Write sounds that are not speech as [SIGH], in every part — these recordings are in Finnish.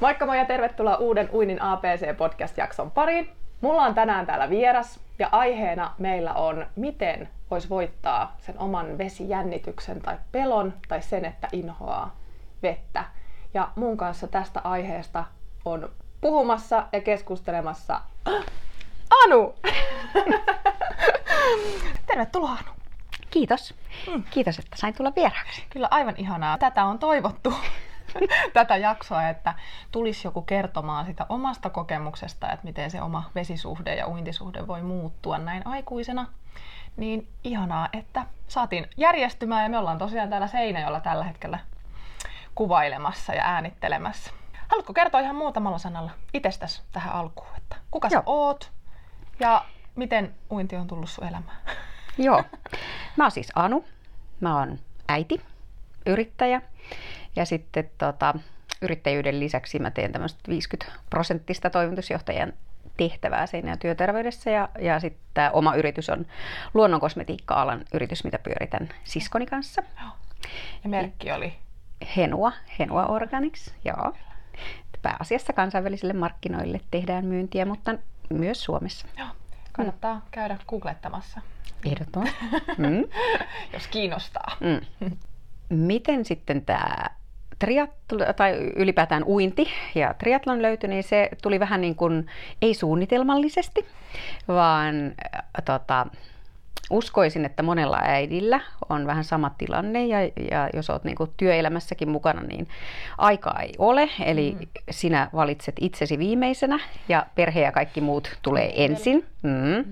Moikka moi ja tervetuloa uuden Uinin APC-podcast-jakson pariin. Mulla on tänään täällä vieras ja aiheena meillä on, miten voisi voittaa sen oman vesijännityksen tai pelon tai sen, että inhoaa vettä. Ja mun kanssa tästä aiheesta on puhumassa ja keskustelemassa [GASPS] Anu! [LAUGHS] Tervetuloa Anu! Kiitos. Mm. Kiitos, että sain tulla vieraaksi. Kyllä aivan ihanaa. Tätä on toivottu [LAUGHS] tätä jaksoa, että tulisi joku kertomaan sitä omasta kokemuksesta, että miten se oma vesisuhde ja uintisuhde voi muuttua näin aikuisena. Niin ihanaa, että saatiin järjestymään ja me ollaan tosiaan täällä Seinäjoella tällä hetkellä kuvailemassa ja äänittelemässä. Haluatko kertoa ihan muutamalla sanalla itsestäsi tähän alkuun, että kuka Joo. sä oot ja miten uinti on tullut sun elämään? Joo. Mä oon siis Anu. Mä oon äiti, yrittäjä ja sitten tota, yrittäjyyden lisäksi mä teen tämmöistä 50 prosenttista toimitusjohtajan tehtävää siinä työterveydessä ja, ja sitten tämä oma yritys on luonnonkosmetiikka-alan yritys, mitä pyöritän siskoni kanssa. Ja merkki oli? Henua, Henua Organics, joo. Pääasiassa kansainvälisille markkinoille tehdään myyntiä, mutta myös Suomessa. Joo. Kannattaa mm. käydä googlettamassa. Ehdottomasti. [LAUGHS] Mm. Jos kiinnostaa. Mm. Miten sitten tämä triatlo, tai ylipäätään uinti ja triatlon löytyi, niin se tuli vähän niin kuin ei suunnitelmallisesti, vaan äh, tota, uskoisin, että monella äidillä on vähän sama tilanne ja, ja jos olet niin työelämässäkin mukana, niin aikaa ei ole. Eli mm. sinä valitset itsesi viimeisenä ja perhe ja kaikki muut tulee ensin. Mm. Mm.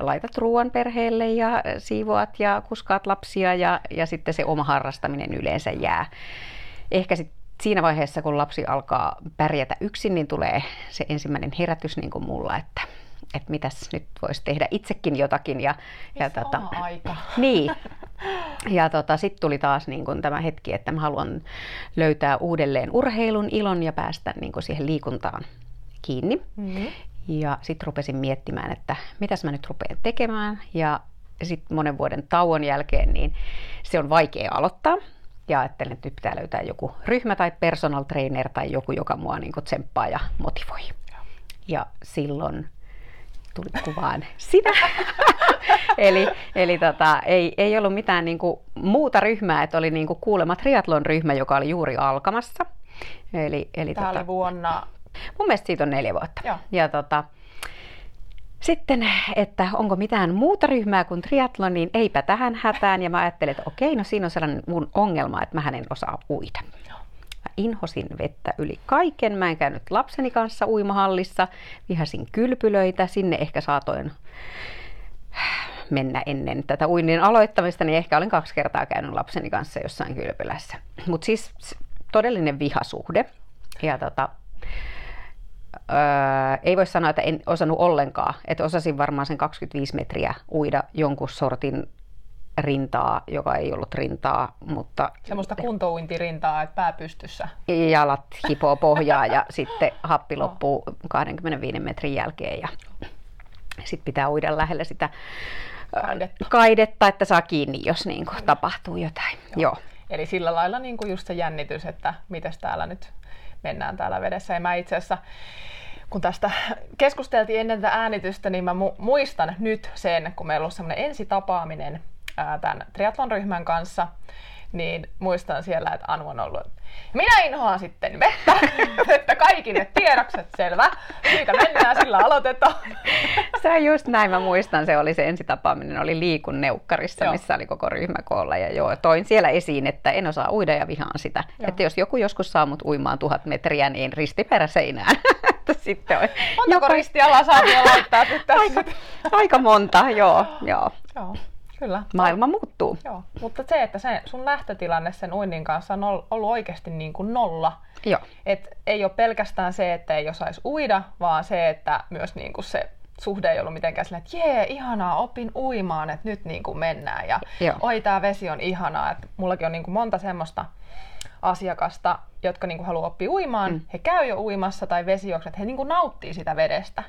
Laitat ruoan perheelle ja siivoat ja kuskaat lapsia ja, ja sitten se oma harrastaminen yleensä jää. Ehkä sitten siinä vaiheessa, kun lapsi alkaa pärjätä yksin, niin tulee se ensimmäinen herätys niin kuin mulla, että että mitäs nyt voisi tehdä itsekin jotakin. Ja, ja tota, aika. [LAUGHS] Niin. Ja tota, sitten tuli taas niin kun tämä hetki, että mä haluan löytää uudelleen urheilun ilon ja päästä niin kun siihen liikuntaan kiinni. Mm-hmm. Ja sitten rupesin miettimään, että mitäs mä nyt rupean tekemään. Ja sitten monen vuoden tauon jälkeen, niin se on vaikea aloittaa. Ja ajattelin, että nyt pitää löytää joku ryhmä tai personal trainer tai joku, joka mua niin tsemppaa ja motivoi. Ja silloin tuli kuvaan sinä. [LAUGHS] eli eli tota, ei, ei ollut mitään niinku muuta ryhmää, että oli niinku kuulema triatlon ryhmä, joka oli juuri alkamassa. Eli, eli Tämä tota, oli vuonna... Mun mielestä siitä on neljä vuotta. Joo. Ja tota, sitten, että onko mitään muuta ryhmää kuin triatlon, niin eipä tähän hätään. Ja mä ajattelin, että okei, no siinä on sellainen mun ongelma, että mä en osaa uida. Mä inhosin vettä yli kaiken. Mä en käynyt lapseni kanssa uimahallissa. Vihasin kylpylöitä. Sinne ehkä saatoin mennä ennen tätä uinnin aloittamista, niin ehkä olen kaksi kertaa käynyt lapseni kanssa jossain kylpylässä. Mutta siis todellinen vihasuhde. Ja tota, öö, ei voi sanoa, että en osannut ollenkaan. Että osasin varmaan sen 25 metriä uida jonkun sortin rintaa, joka ei ollut rintaa, mutta... Semmoista kuntouintirintaa, että pää pystyssä. Jalat hipoo pohjaa ja [LAUGHS] sitten happi loppuu 25 metrin jälkeen ja sitten pitää uida lähellä sitä kaidetta, kaidetta että saa kiinni, jos niin kuin tapahtuu jotain. Joo. Joo. Eli sillä lailla niin kuin just se jännitys, että miten täällä nyt mennään täällä vedessä. Ja mä itse asiassa kun tästä keskusteltiin ennen tätä äänitystä, niin mä muistan nyt sen, kun meillä on semmoinen ensitapaaminen ää, tämän triathlon-ryhmän kanssa, niin muistan siellä, että Anu on ollut Minä inhoan sitten vettä, [LAUGHS] että kaikille tiedokset, selvä. Siitä mennään, sillä aloitetaan. [LAUGHS] Se on just näin, mä muistan, se oli se ensitapaaminen, oli liikun neukkarissa, joo. missä oli koko ryhmä koolla. Ja joo, toin siellä esiin, että en osaa uida ja vihaan sitä. Joo. Että jos joku joskus saa mut uimaan tuhat metriä, niin ristiperä seinään. [LAUGHS] sitten on. Montako joka... ristialaa saa laittaa aika, aika monta, joo. joo. joo. Kyllä. Maailma muuttuu. Joo, mutta se, että se, sun lähtötilanne sen uinnin kanssa on ollut oikeasti niin kuin nolla. Joo. Et ei ole pelkästään se, että ei osaisi uida, vaan se, että myös niin kuin se suhde ei ollut mitenkään silleen, että jee, ihanaa, opin uimaan, että nyt niin kuin mennään ja Joo. oi, tämä vesi on ihanaa. Et mullakin on niin kuin monta semmoista asiakasta, jotka niin kuin haluaa oppia uimaan, mm. he käy jo uimassa tai vesijuokset, he niin kuin nauttii sitä vedestä.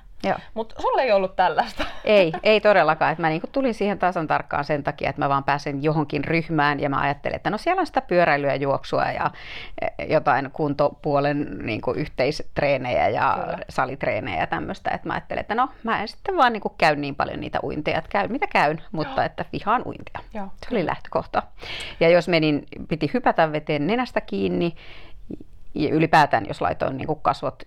Mutta sulle ei ollut tällaista. Ei, [LAUGHS] ei todellakaan. Et mä niinku tulin siihen tasan tarkkaan sen takia, että mä vaan pääsen johonkin ryhmään ja mä ajattelin, että no siellä on sitä pyöräilyä, juoksua ja e, jotain kuntopuolen niinku yhteistreenejä ja Kyllä. salitreenejä ja tämmöistä. Että mä ajattelin, että no mä en sitten vaan niinku käy niin paljon niitä uinteja, että käyn mitä käyn, mutta Joo. että vihaan uintia. Joo. Se oli lähtökohta. Ja jos menin, piti hypätä veteen nenästä kiinni, ja ylipäätään jos laitoin niin kuin kasvot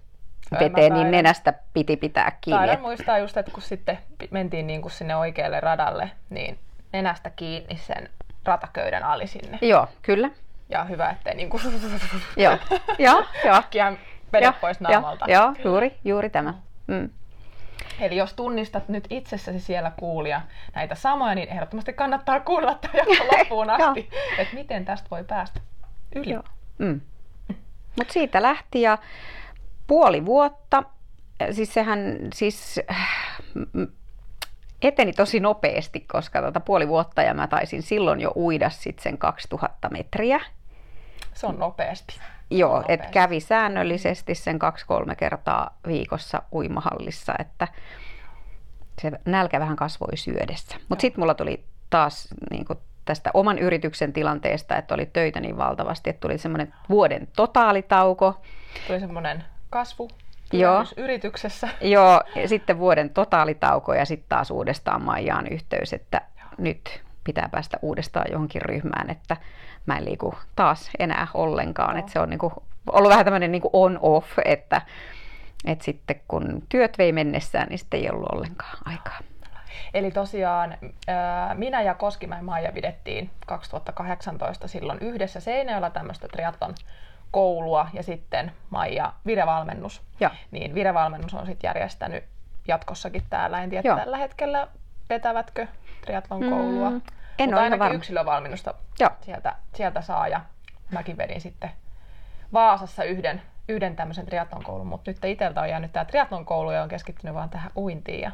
veteen, niin nenästä piti pitää kiinni. Taidan muistaa just, että kun sitten mentiin niin kuin sinne oikealle radalle, niin nenästä kiinni sen rataköyden ali sinne. Joo, kyllä. Ja hyvä, ettei niin kuin... [LAUGHS] Joo, joo, joo. vedet pois naamalta. Joo, juuri, juuri tämä. Mm. Eli jos tunnistat nyt itsessäsi siellä kuulia näitä samoja, niin ehdottomasti kannattaa kuunnella tämän loppuun [LAUGHS] asti, että miten tästä voi päästä yli. Joo. Mm. Mutta siitä lähti ja puoli vuotta, siis sehän siis eteni tosi nopeasti, koska tota puoli vuotta ja mä taisin silloin jo uida sit sen 2000 metriä. Se on nopeasti. Joo, että kävi säännöllisesti sen kaksi-kolme kertaa viikossa uimahallissa, että se nälkä vähän kasvoi syödessä. Mutta sitten mulla tuli taas niin tästä oman yrityksen tilanteesta, että oli töitä niin valtavasti, että tuli semmoinen vuoden totaalitauko. Tuli semmoinen kasvu Joo. yrityksessä. Joo, ja sitten vuoden totalitauko ja sitten taas uudestaan Maijaan yhteys, että Joo. nyt pitää päästä uudestaan johonkin ryhmään, että mä en liiku taas enää ollenkaan. Että se on niinku ollut vähän tämmöinen niinku on-off, että, että sitten kun työt vei mennessään, niin sitten ei ollut ollenkaan aikaa. Eli tosiaan minä ja Koskimäen Maija pidettiin 2018 silloin yhdessä Seinäjoella tämmöistä triatlon koulua ja sitten Maija virevalmennus. Ja. Niin virevalmennus on sitten järjestänyt jatkossakin täällä. En tiedä Joo. tällä hetkellä vetävätkö triatlon koulua. Mm, en Mutta ainakin varma. yksilövalmennusta Joo. Sieltä, sieltä saa ja mäkin vedin sitten Vaasassa yhden, yhden tämmöisen triatlon koulun, mutta nyt itseltä on jäänyt tämä triatlon koulu ja on keskittynyt vaan tähän uintiin ja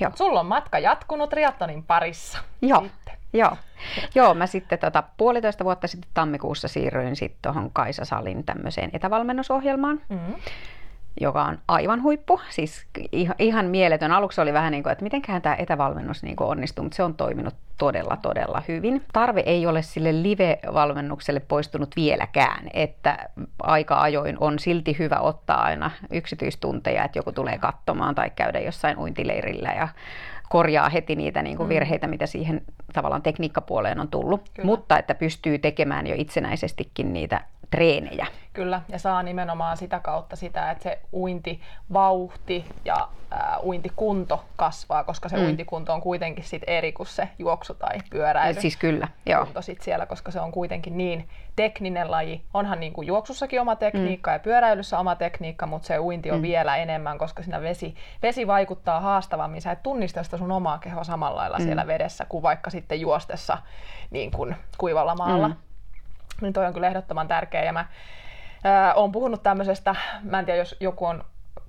Joo. Sulla on matka jatkunut triatlonin parissa. Joo. Sitten. Joo. Joo, mä sitten tota, puolitoista vuotta sitten tammikuussa siirryin sitten tuohon Kaisa Salin tämmöiseen etävalmennusohjelmaan. Mm-hmm joka on aivan huippu. Siis ihan, ihan mieletön. Aluksi oli vähän niin kuin, että mitenköhän tämä etävalmennus niin kuin onnistuu, mutta se on toiminut todella, todella hyvin. Tarve ei ole sille live-valmennukselle poistunut vieläkään, että aika ajoin on silti hyvä ottaa aina yksityistunteja, että joku tulee katsomaan tai käydä jossain uintileirillä ja korjaa heti niitä niin kuin mm. virheitä, mitä siihen tavallaan tekniikkapuoleen on tullut, Kyllä. mutta että pystyy tekemään jo itsenäisestikin niitä treenejä. Kyllä, ja saa nimenomaan sitä kautta sitä, että se uintivauhti ja ää, uintikunto kasvaa, koska se mm. uintikunto on kuitenkin sit eri kuin se juoksu tai pyöräily. Siis kyllä, joo. Kunto sit siellä, koska se on kuitenkin niin tekninen laji. Onhan niin kuin juoksussakin oma tekniikka mm. ja pyöräilyssä oma tekniikka, mutta se uinti on mm. vielä enemmän, koska siinä vesi, vesi vaikuttaa haastavammin. Sä et tunnista sitä sun omaa kehoa samalla lailla mm. siellä vedessä kuin vaikka sitten juostessa niin kuin kuivalla maalla. Mm niin toi on kyllä ehdottoman tärkeä. Ja mä ää, oon puhunut tämmöisestä, mä en tiedä jos joku on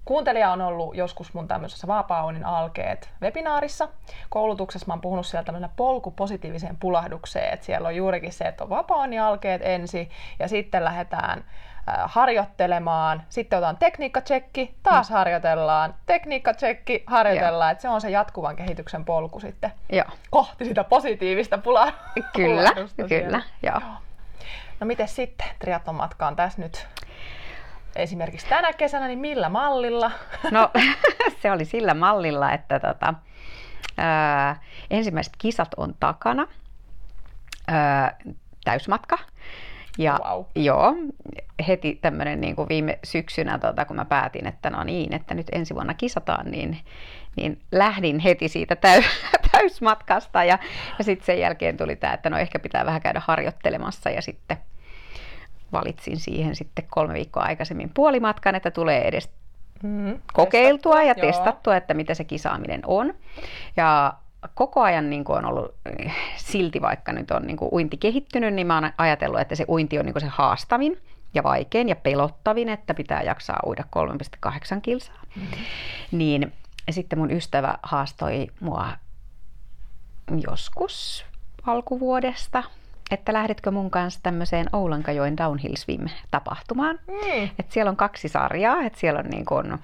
Kuuntelija on ollut joskus mun tämmöisessä vapaa alkeet webinaarissa. Koulutuksessa mä oon puhunut siellä tämmöinen polku positiiviseen pulahdukseen, että siellä on juurikin se, että on vapaa alkeet ensin ja sitten lähdetään harjoittelemaan, sitten otetaan tekniikkatsekki, taas mm. harjoitellaan, tekniikkatsekki, harjoitellaan, että se on se jatkuvan kehityksen polku sitten Joo. kohti sitä positiivista pula- Kyllä, kyllä, joo. joo. No miten sitten triatlon matka on tässä nyt esimerkiksi tänä kesänä, niin millä mallilla? No [LAUGHS] se oli sillä mallilla, että tota, ää, ensimmäiset kisat on takana, ää, täysmatka. Ja Wow. joo, heti tämmöinen niin kuin viime syksynä, tota, kun mä päätin, että no niin, että nyt ensi vuonna kisataan, niin, niin lähdin heti siitä täy, [LAUGHS] täysmatkasta. Ja, ja sitten sen jälkeen tuli tämä, että no ehkä pitää vähän käydä harjoittelemassa ja sitten valitsin siihen sitten kolme viikkoa aikaisemmin puolimatkan, että tulee edes Mm. kokeiltua ja Joo. testattua, että mitä se kisaaminen on. Ja koko ajan niin kuin on ollut eh, silti, vaikka nyt on niin kuin uinti kehittynyt, niin mä oon ajatellut, että se uinti on niin kuin se haastavin ja vaikein ja pelottavin, että pitää jaksaa uida 3,8 kilsaa. Mm-hmm. Niin sitten mun ystävä haastoi mua joskus alkuvuodesta, että lähdetkö mun kanssa tämmöiseen Oulankajoen downhill swim tapahtumaan. Mm. Et siellä on kaksi sarjaa, että siellä on niin kuin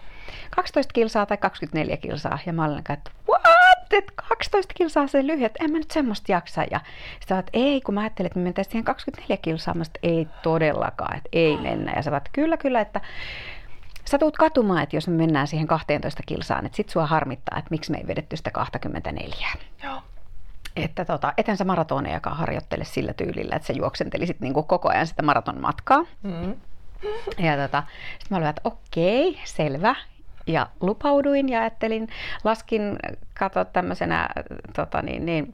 12 kilsaa tai 24 kilsaa. Ja mä olen että what? Et 12 kilsaa se lyhyet, en mä nyt semmoista jaksa. Ja sitten että ei, kun mä ajattelin, että me mentäisiin siihen 24 kilsaa. Mä että ei todellakaan, että ei mennä. Ja sä vaat, kyllä, kyllä, että sä tuut katumaan, että jos me mennään siihen 12 kilsaan, että sit sua harmittaa, että miksi me ei vedetty sitä 24. Joo. Että tota, eten sä maratonejakaan harjoittele sillä tyylillä, että sä juoksentelisit niin koko ajan sitä maraton matkaa. Mm. Ja tota, sitten mä olin, että okei, selvä. Ja lupauduin ja ajattelin, laskin, kato tämmöisenä, tota niin, niin,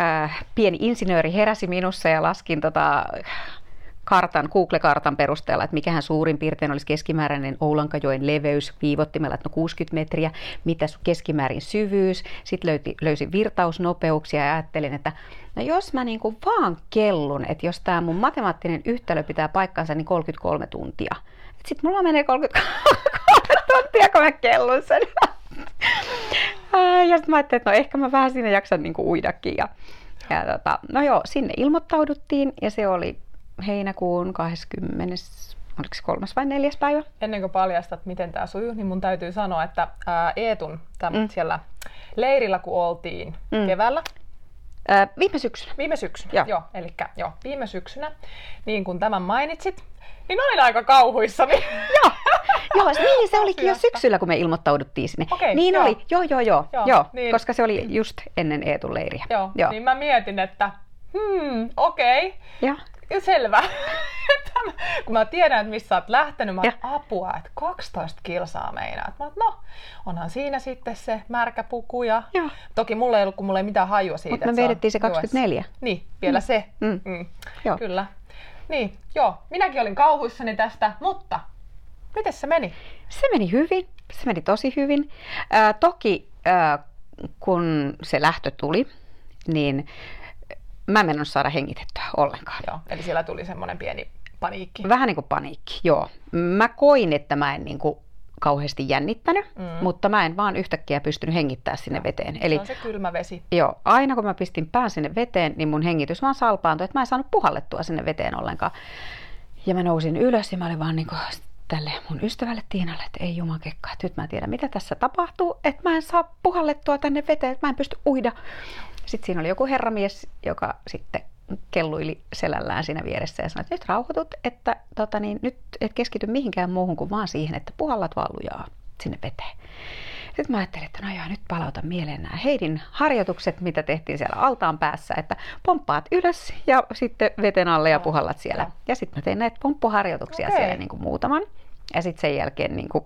äh, pieni insinööri heräsi minussa ja laskin tota, kartan, Google-kartan perusteella, että mikähän suurin piirtein olisi keskimääräinen Oulankajoen leveys viivottimella, että no 60 metriä, mitä keskimäärin syvyys. Sitten löyti, löysin virtausnopeuksia ja ajattelin, että no jos mä niinku vaan kellun, että jos tämä mun matemaattinen yhtälö pitää paikkansa, niin 33 tuntia. Sitten mulla menee 33 tuntia, kun mä kellun sen. Ja sitten mä ajattelin, että no ehkä mä vähän siinä jaksan niinku uidakin. Ja, ja tota, no joo, sinne ilmoittauduttiin ja se oli heinäkuun 20, oliko se kolmas vai neljäs päivä? Ennen kuin paljastat, miten tämä sujuu, niin mun täytyy sanoa, että ää, Eetun täm, Mm. siellä leirillä, kun oltiin mm. keväällä, Viime syksynä. viime syksynä, Joo. joo. eli joo, viime syksynä, niin kun tämän mainitsit, niin olin aika kauhuissani. [LAUGHS] Joo, joo niin se olikin jo syksyllä, kun me ilmoittauduttiin sinne. Okei, niin joo. oli, joo joo joo, joo, Joo, niin. koska se oli just ennen Eetun leiriä. joo, joo. niin mä mietin, että hmm, okei, Joo. okay, selvä. [LAUGHS] Kun mä tiedän, että missä oot lähtenyt, mä Ja. oon, apua, että 12 kilsaa meinaa. Mä oon, no, onhan siinä sitten se märkä puku ja... Joo. Toki mulla ei ollut, kun mulla ei mitään hajua siitä. Mutta me vedettiin se US. 24. Niin, vielä Mm. se. Mm. Mm. Joo. Kyllä. Niin, joo. Minäkin olin kauhuissani tästä, mutta miten se meni? Se meni hyvin, se meni tosi hyvin. Ää, toki ää, kun se lähtö tuli, niin mä en mennyt saada hengitettyä ollenkaan. Joo, eli siellä tuli semmoinen pieni paniikki. Vähän niin kuin paniikki, joo. Mä koin, että mä en niin kuin kauheasti jännittänyt, mm. Mutta mä en vaan yhtäkkiä pystynyt hengittämään sinne veteen. Eli Se on se kylmä vesi. joo, aina kun mä pistin pään sinne veteen, niin mun hengitys vaan salpaantui, että mä en saanut puhallettua sinne veteen ollenkaan. Ja mä nousin ylös ja mä olin vaan niin kuin tälle mun ystävälle Tiinalle, että ei jumakekka, että nyt mä tiedän mitä tässä tapahtuu, että mä en saa puhallettua tänne veteen, että mä en pysty uida. Sitten siinä oli joku herramies, joka sitten kelluili selällään siinä vieressä ja sanoi, että nyt rauhoitut, että tota niin, nyt et keskity mihinkään muuhun kuin vaan siihen, että puhallat vaan lujaa sinne veteen. Sitten mä ajattelin, että no joo, nyt palautan mieleen nämä Heidin harjoitukset, mitä tehtiin siellä altaan päässä, että pomppaat ylös ja sitten veten alle ja puhallat siellä. Ja sitten mä tein näitä pomppuharjoituksia Okei. siellä niin kuin muutaman. Ja sitten sen jälkeen niin kuin,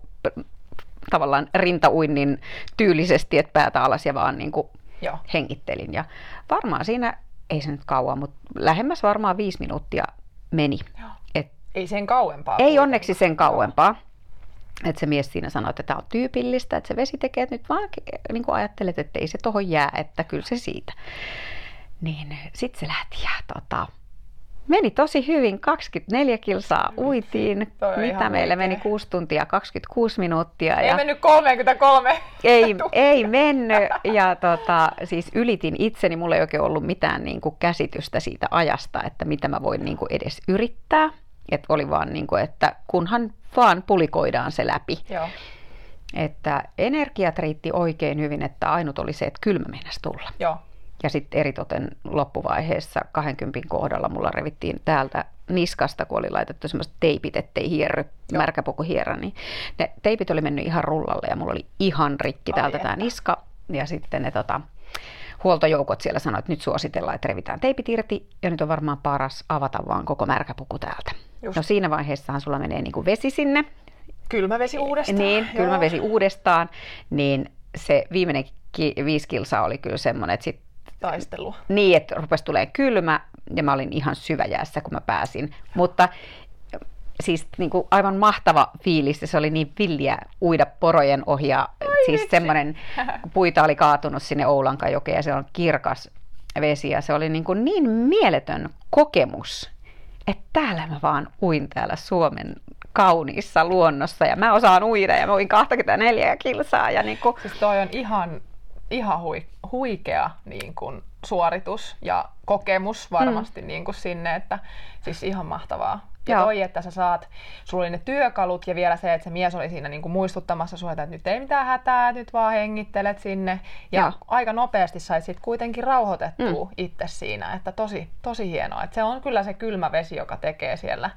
tavallaan rintauinnin tyylisesti, että päätä alas ja vaan niin kuin Joo. hengittelin. Ja varmaan siinä, ei se nyt kauan, mutta lähemmäs varmaan viisi minuuttia meni. Joo. Et Ei sen kauempaa. ei kuitenkaan. onneksi sen kauempaa. Että se mies siinä sanoi, että tämä on tyypillistä, että se vesi tekee, että nyt vaan niin kuin ajattelet, että ei se tohon jää, että kyllä se siitä. Niin sitten se lähti ja tota, meni tosi hyvin, 24 kilsaa uitiin, mitä meillä meni 6 tuntia 26 minuuttia. Ei ja mennyt 33. ei, [LAUGHS] ei mennyt ja tota, siis ylitin itseni, mulla ei oikein ollut mitään niin kuin käsitystä siitä ajasta, että mitä mä voin niin kuin edes yrittää. Et oli vaan niin kuin, että kunhan vaan pulikoidaan se läpi. Joo. Että energiat riitti oikein hyvin, että ainut oli se, että kylmä meinasi tulla. Joo. Ja sitten eritoten loppuvaiheessa 20 kohdalla mulla revittiin täältä niskasta, kun oli laitettu semmoiset teipit, ettei hierry, Joo. märkäpuku hierrä, niin ne teipit oli mennyt ihan rullalle ja mulla oli ihan rikki täältä tämä niska. Ja sitten ne tota, huoltojoukot siellä sanoivat, että nyt suositellaan, että revitään teipit irti ja nyt on varmaan paras avata vaan koko märkäpuku täältä. Just. No siinä vaiheessahan sulla menee niin kuin vesi sinne. Kylmä vesi uudestaan. Niin, kylmä Joo. vesi uudestaan. Niin se viimeinen ki- viisi kilsaa oli kyllä semmoinen, että sit taistelua. Niin, että rupesi tulee kylmä ja mä olin ihan syväjäässä, kun mä pääsin. Mutta siis niin kuin aivan mahtava fiilis, se oli niin villiä uida porojen ohi ja Ai siis vitsi. semmoinen, [LAUGHS] puita oli kaatunut sinne Oulankajoke ja se on kirkas vesi ja se oli niin, kuin niin mieletön kokemus, että täällä mä vaan uin täällä Suomen kauniissa luonnossa ja mä osaan uida ja mä uin 24 kilsaa. Ja niin kuin... Siis toi on ihan, ihan hui, huikea niin kuin suoritus ja kokemus varmasti mm. niin kuin sinne, että siis ihan mahtavaa. Ja Joo. toi, että sä saat, sulla oli ne työkalut ja vielä se, että se mies oli siinä niin kuin muistuttamassa sua, että nyt ei mitään hätää, nyt vaan hengittelet sinne. Ja Joo. aika nopeasti sait sit kuitenkin rauhoitettua mm. itse siinä, että tosi, tosi hienoa. Että se on kyllä se kylmä vesi, joka tekee siellä,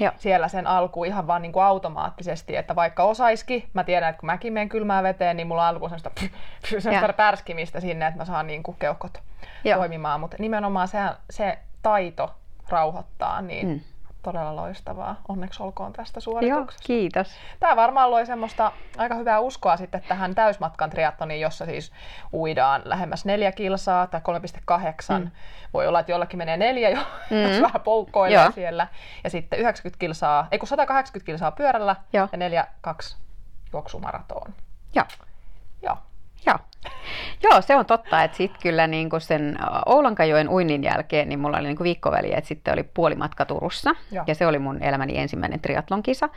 Joo. siellä sen alku ihan vaan niin kuin automaattisesti, että vaikka osaiskin, mä tiedän, että kun mäkin menen kylmään veteen, niin mulla on alku sellaista, [LAUGHS] sellaista pärskimistä sinne, että mä saan niin kuin keuhkot Joo. toimimaan, mutta nimenomaan se, se taito rauhoittaa, niin mm todella loistavaa. Onneksi olkoon tästä suorituksesta. Joo, kiitos. Tämä varmaan loi semmoista aika hyvää uskoa sitten tähän täysmatkan triattoniin, jossa siis uidaan lähemmäs neljä kilsaa tai 3,8. Mm. Voi olla, että jollakin menee neljä jo, [LAUGHS] mm. jos vähän poukkoilee Joo. siellä. Ja sitten 90 kilsaa, ei kun 180 kilsaa pyörällä Joo. ja 4, 2 juoksumaratoon. Joo. Joo. Joo. Joo, se on totta, että sitten kyllä niin kuin sen Oulankajoen uinnin jälkeen, niin mulla oli niin kuin että sitten oli puolimatka Turussa, Joo. ja se oli mun elämäni ensimmäinen triatlonkisa,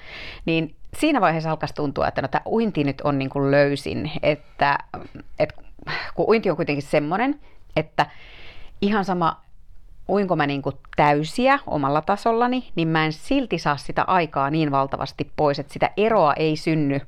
niin siinä vaiheessa alkaisi tuntua, että no tämä uinti nyt on niin kuin löysin, että, että kun uinti on kuitenkin semmoinen, että ihan sama uinko mä niin kuin täysiä omalla tasollani, niin mä en silti saa sitä aikaa niin valtavasti pois, että sitä eroa ei synny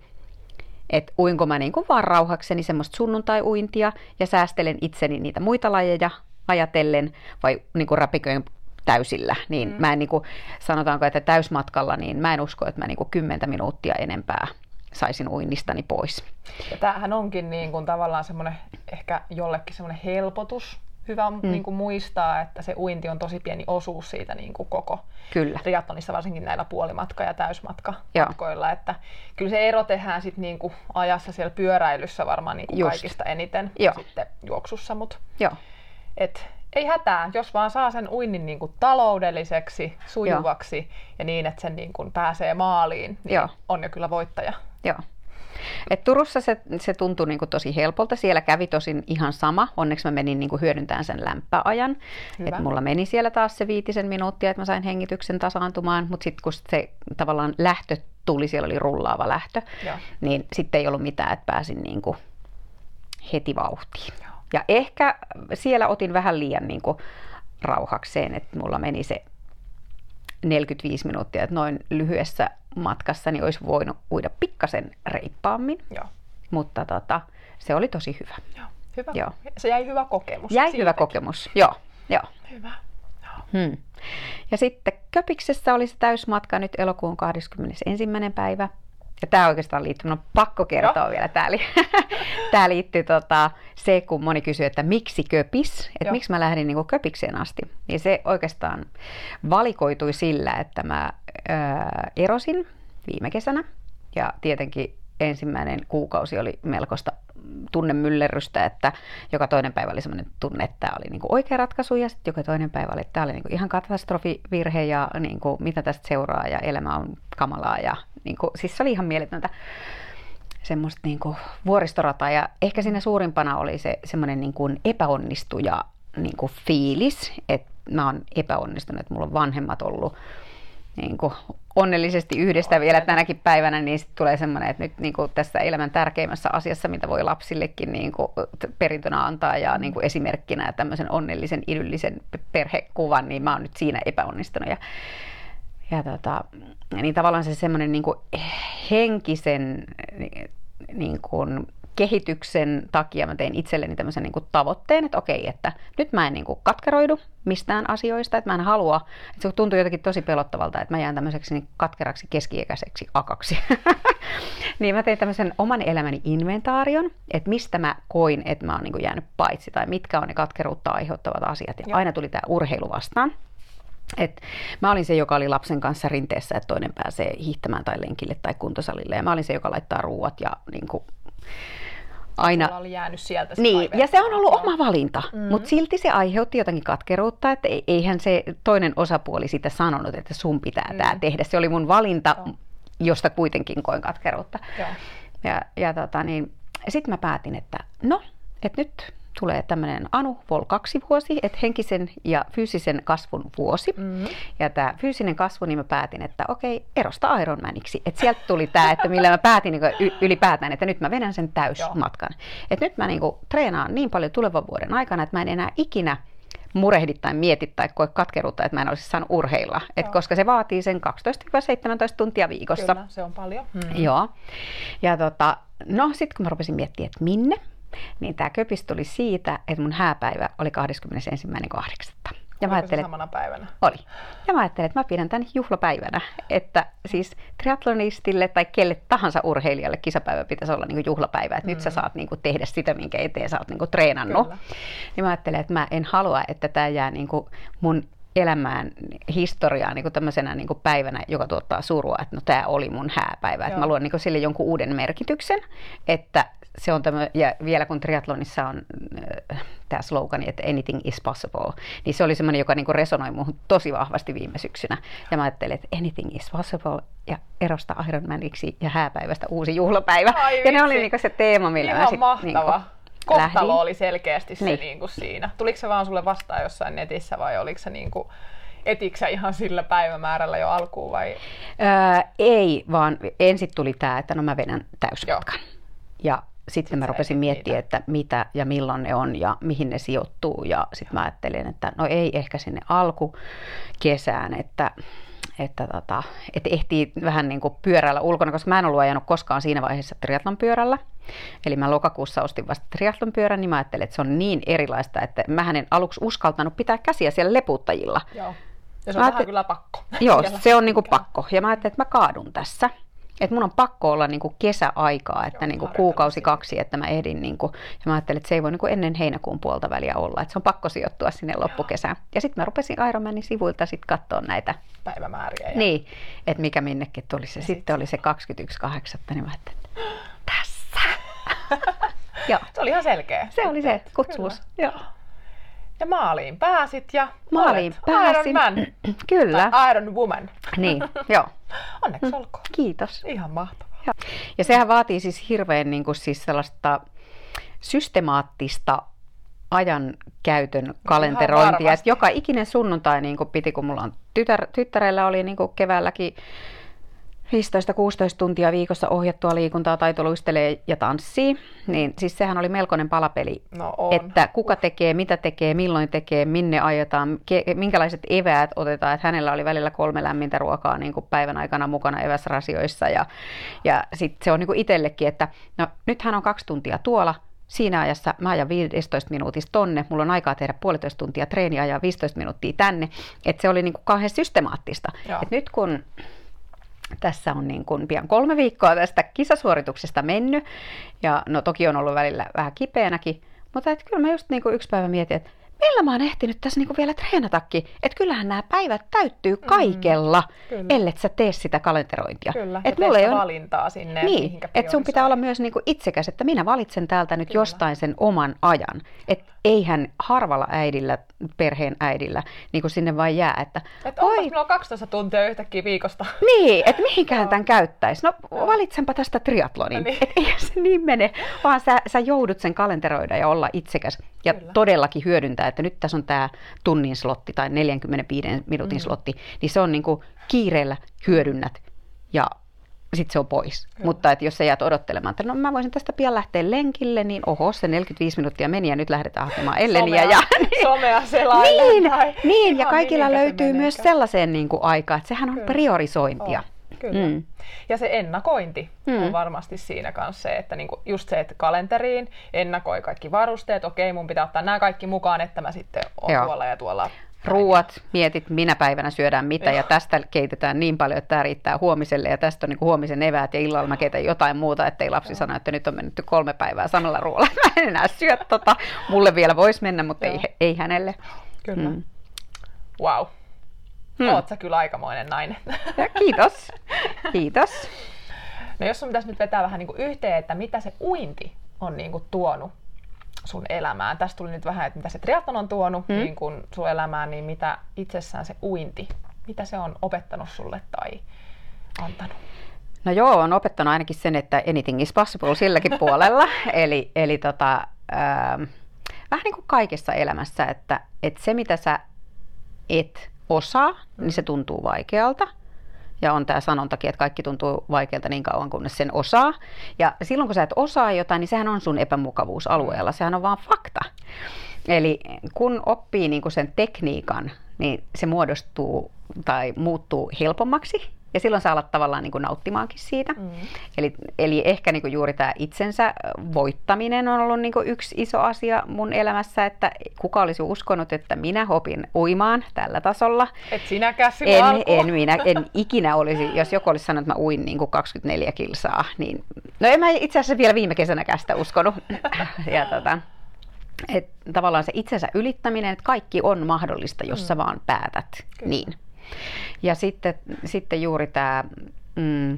että uinko mä niin kuin vaan rauhakseni semmoista sunnuntai-uintia ja säästelen itseni niitä muita lajeja ajatellen vai niin kuin rapiköin täysillä, niin mm. mä en niin kuin, sanotaanko, että täysmatkalla, niin mä en usko, että mä niin kuin 10 minuuttia enempää saisin uinnistani pois. Ja tämähän onkin niin kuin tavallaan semmoinen ehkä jollekin semmoinen helpotus, hyvä mm. niin kuin muistaa, että se uinti on tosi pieni osuus siitä niin kuin koko kyllä. triathlonissa, varsinkin näillä puolimatka- ja täysmatkamatkoilla. Että kyllä se ero tehdään sit niin kuin ajassa siellä pyöräilyssä varmaan niin kuin kaikista eniten Joo. sitten juoksussa. Mut Joo. Et, ei hätää, jos vaan saa sen uinnin niin kuin taloudelliseksi, sujuvaksi Joo. ja niin, että sen niin kuin pääsee maaliin, niin Joo. on jo kyllä voittaja. Joo. Et Turussa se, se tuntui niin kuin tosi helpolta. Siellä kävi tosin ihan sama. Onneksi mä menin niin kuin hyödyntämään sen lämpöajan. Et mulla meni siellä taas se viitisen minuuttia, että mä sain hengityksen tasaantumaan. Mutta sitten kun se tavallaan lähtö tuli, siellä oli rullaava lähtö, Joo. niin sitten ei ollut mitään, että pääsin niin kuin heti vauhtiin. Joo. Ja ehkä siellä otin vähän liian niin kuin rauhakseen, että mulla meni se 45 minuuttia, että noin lyhyessä matkassa niin olisi voinut uida pikkasen reippaammin. Joo. Mutta tota, se oli tosi hyvä. Joo. Hyvä. Joo. Se jäi hyvä kokemus. Jäi siitäkin. hyvä kokemus, joo. joo. Hyvä. Hmm. Ja sitten Köpiksessä oli se täysmatka nyt elokuun 21. päivä. Ja tämä oikeastaan liittyy, no pakko kertoa Joo. vielä. Tämä, li- [LAUGHS] tämä liittyy tota, se, kun moni kysyy, että miksi köpis, että Joo. miksi mä lähdin niin köpikseen asti. Niin se oikeastaan valikoitui sillä, että mä ö, erosin viime kesänä ja tietenkin ensimmäinen kuukausi oli melkoista tunnemyllerrystä, että joka toinen päivä oli sellainen tunne, että tämä oli niin kuin oikea ratkaisu ja sitten joka toinen päivä oli, että tämä oli niin kuin ihan katastrofivirhe ja niin kuin, mitä tästä seuraa ja elämä on kamalaa ja niin kuin, siis se oli ihan mieletöntä semmoista niin kuin vuoristorataa ja ehkä siinä suurimpana oli se semmoinen niin kuin epäonnistuja niin kuin fiilis, että mä oon epäonnistunut, että mulla on vanhemmat ollut niin kuin onnellisesti yhdestä vielä tänäkin päivänä, niin sitten tulee semmoinen, että nyt niin kuin tässä elämän tärkeimmässä asiassa, mitä voi lapsillekin niin kuin perintönä antaa ja niin kuin esimerkkinä tämmöisen onnellisen, idyllisen perhekuvan, niin mä oon nyt siinä epäonnistunut. Ja, ja tota, niin tavallaan se semmoinen niin henkisen niin kuin kehityksen takia mä tein itselleni tämmöisen niin kuin tavoitteen, että okei, että nyt mä en niin kuin katkeroidu mistään asioista, että mä en halua, että se tuntuu jotenkin tosi pelottavalta, että mä jään tämmöiseksi niin katkeraksi keski-ikäiseksi akaksi. [LAUGHS] niin mä tein tämmöisen oman elämäni inventaarion, että mistä mä koin, että mä oon niin kuin jäänyt paitsi, tai mitkä on ne katkeruutta aiheuttavat asiat. Ja Joo. aina tuli tämä urheilu vastaan. Et mä olin se, joka oli lapsen kanssa rinteessä, että toinen pääsee hiihtämään tai lenkille tai kuntosalille. Ja mä olin se, joka laittaa ruuat ja niin kuin, aina... oli jäänyt sieltä se Niin, ja se on ollut oma valinta, mm-hmm. mutta silti se aiheutti jotakin katkeruutta, että eihän se toinen osapuoli sitä sanonut, että sun pitää mm. tämä tehdä. Se oli mun valinta, Joo. josta kuitenkin koin katkeruutta. Joo. Ja, ja tota, niin, sitten mä päätin, että no, että nyt tulee tämmöinen Anu Vol 2 vuosi, että henkisen ja fyysisen kasvun vuosi. Mm-hmm. Ja tämä fyysinen kasvu, niin mä päätin, että okei, erosta Ironmaniksi. Että sieltä tuli tämä, että millä mä päätin niin ylipäätään, että nyt mä vedän sen täysmatkan. Että nyt mä niin kuin, treenaan niin paljon tulevan vuoden aikana, että mä en enää ikinä murehdi tai mieti tai koe katkeruutta, että mä en olisi saanut urheilla. Et koska se vaatii sen 12-17 tuntia viikossa. Kyllä, se on paljon. Mm. Joo. Ja tota, no sitten kun mä rupesin miettimään, että minne, niin tämä köpis tuli siitä, että mun hääpäivä oli 21.8. Ja mä ajattelin, samana päivänä? Oli. Ja mä ajattelin, että mä pidän tämän juhlapäivänä. Että siis triathlonistille tai kelle tahansa urheilijalle kisapäivä pitäisi olla niin juhlapäivä. Että mm. nyt sä mm. saat niin kuin tehdä sitä, minkä eteen sä oot niin kuin treenannut. Kyllä. Niin mä ajattelin, että mä en halua, että tämä jää niin kuin mun elämään historiaa niin kuin tämmöisenä niin kuin päivänä, joka tuottaa surua, että no tämä oli mun hääpäivä. Että mä luon niin kuin sille jonkun uuden merkityksen, että se on tämä, ja vielä kun triatlonissa on äh, tämä slogani, että anything is possible, niin se oli semmoinen, joka niinku resonoi muuhun tosi vahvasti viime syksynä. Ja mä ajattelin, että anything is possible ja erosta Ironmaniksi ja hääpäivästä uusi juhlapäivä. Ai, ja vitsi. ne oli niinku se teema, millä Ihan mä sit, mahtava. Niinku, Kohtalo lähdin. oli selkeästi se niin. niinku siinä. Tuliko se vaan sulle vastaan jossain netissä vai oliko se niinku etiksä ihan sillä päivämäärällä jo alkuun vai? Öö, ei, vaan ensin tuli tämä, että no mä vedän täysmatkan. Joo. Ja sitten mä rupesin miettimään, että mitä ja milloin ne on ja mihin ne sijoittuu. Ja sitten mä ajattelin, että no ei ehkä sinne alkukesään, että, että, tota, että ehtii vähän niin kuin pyörällä ulkona, koska mä en ollut ajanut koskaan siinä vaiheessa triatlon pyörällä. Eli mä lokakuussa ostin vasta triatlon pyörän, niin mä ajattelin, että se on niin erilaista, että mä en aluksi uskaltanut pitää käsiä siellä leputtajilla. Joo. Ja se on mä vähän kyllä pakko. Joo, se on niin kuin pakko. Ja mä ajattelin, että mä kaadun tässä. Että mun on pakko olla niin kuin kesäaikaa, että niin kuin kuukausi kaksi, että mä ehdin. Niin kuin, ja mä ajattelin, että se ei voi niin kuin ennen heinäkuun puolta väliä olla. Että se on pakko sijoittua sinne loppukesään. Ja sitten mä rupesin Ironmanin sivuilta sitten katsoa näitä päivämääriä. Ja... Niin, että mikä minnekin tuli se. Sitten sit oli se 21.8. Niin mä ajattelin, että [GASPS] tässä. Joo. Se oli ihan selkeä. Se oli se kutsuus. Joo. Ja maaliin pääsit ja maaliin pääsin. Iron Man. [CLEARS THROAT] Kyllä. Tai Iron Woman. Niin, [LAUGHS] joo. Onneksi olkoon. Kiitos. Ihan mahtavaa. Ja, ja sehän vaatii siis hirveän niin kuin, siis sellaista systemaattista ajan käytön kalenterointia. Että joka ikinen sunnuntai niin kuin piti, kun mulla on tytär, tyttärellä oli niin kuin keväälläkin 15-16 tuntia viikossa ohjattua liikuntaa, taitoluistelee ja tanssii, niin siis sehän oli melkoinen palapeli, no on. että kuka tekee, mitä tekee, milloin tekee, minne ajetaan, ke- minkälaiset eväät otetaan, että hänellä oli välillä kolme lämmintä ruokaa niin kuin päivän aikana mukana eväsrasioissa ja, ja sitten se on niin kuin itsellekin, että no nyt hän on kaksi tuntia tuolla, siinä ajassa mä ajan 15 minuutista tonne, mulla on aikaa tehdä puolitoista tuntia treeniä ja 15 minuuttia tänne, että se oli niin kuin kauhean systemaattista. Et nyt kun tässä on niin kuin pian kolme viikkoa tästä kisasuorituksesta mennyt. Ja no toki on ollut välillä vähän kipeänäkin, mutta että kyllä mä just niin kuin yksi päivä mietin, että millä mä oon ehtinyt tässä niinku vielä treenatakin. Että kyllähän nämä päivät täyttyy mm, kaikella, mm, ellei sä tee sitä kalenterointia. Kyllä, et ja mulla ei on... valintaa sinne. Niin, että sun pitää olla myös niinku itsekäs, että minä valitsen täältä nyt Kyllä. jostain sen oman ajan. Että eihän harvalla äidillä, perheen äidillä, niin kuin sinne vain jää. Että, että oi, minulla on 12 tuntia yhtäkkiä viikosta. Niin, että [LAUGHS] mihinkään tämän käyttäisi. No valitsenpa tästä triatlonin. No niin. Että ei se niin mene, vaan sä, sä joudut sen kalenteroida ja olla itsekäs. Ja Kyllä. todellakin hyödyntää, että nyt tässä on tämä tunnin slotti tai 45 minuutin mm. slotti, niin se on niin kuin kiireellä hyödynnät ja sitten se on pois. Kyllä. Mutta että jos sä jäät odottelemaan, että no mä voisin tästä pian lähteä lenkille, niin oho, se 45 minuuttia meni ja nyt lähdetään hakemaan Elleniä. Somea, ja, [LAUGHS] niin, somea selaille. Niin, tai niin ja kaikilla löytyy myös sellaiseen niin kuin aikaan, että sehän on Kyllä. priorisointia. Oh. Kyllä. Mm. Ja se ennakointi mm. on varmasti siinä kanssa se, että niinku just se, että kalenteriin ennakoi kaikki varusteet, okei mun pitää ottaa nämä kaikki mukaan, että mä sitten oon Joo. tuolla ja tuolla ruuat, mietit minä päivänä syödään mitä Joo. ja tästä keitetään niin paljon, että tämä riittää huomiselle ja tästä on niin huomisen eväät ja illalla mä keitän jotain muuta, ettei lapsi Joo. sano, että nyt on mennyt kolme päivää samalla ruoalla, [LAUGHS] mä en enää syö tota, mulle vielä voisi mennä, mutta ei, ei hänelle. Kyllä. Mm. Wow. Hmm. Oot sä kyllä aikamoinen nainen. Ja kiitos. [LAUGHS] Kiitos. No jos sun pitäisi nyt vetää vähän niin kuin yhteen, että mitä se uinti on niin kuin tuonut sun elämään. Tästä tuli nyt vähän, että mitä se triathlon on tuonut hmm. niin kun sun elämään, niin mitä itsessään se uinti, mitä se on opettanut sulle tai antanut? No joo, on opettanut ainakin sen, että anything is possible silläkin [LAUGHS] puolella. eli eli tota, äh, vähän niin kuin kaikessa elämässä, että, että se mitä sä et osaa, niin se tuntuu vaikealta – ja on tämä sanontakin, että kaikki tuntuu vaikealta niin kauan, kunnes sen osaa. Ja silloin kun sä et osaa jotain, niin sehän on sun epämukavuusalueella. Sehän on vaan fakta. Eli kun oppii niin kuin sen tekniikan, niin se muodostuu tai muuttuu helpommaksi ja silloin saa olla tavallaan niin kuin nauttimaankin siitä. Mm. Eli, eli ehkä niin kuin juuri tämä itsensä voittaminen on ollut niin kuin yksi iso asia mun elämässä, että kuka olisi uskonut, että minä opin uimaan tällä tasolla. Et sinäkään en, en, minä, en ikinä olisi, jos joku olisi sanonut, että mä uin niin kuin 24 kilsaa, niin no en mä itse asiassa vielä viime kesänäkään sitä uskonut. [LAUGHS] ja tota, et tavallaan se itsensä ylittäminen, että kaikki on mahdollista, jos mm. sä vaan päätät Kyllä. niin. Ja sitten, sitten juuri tämä mm,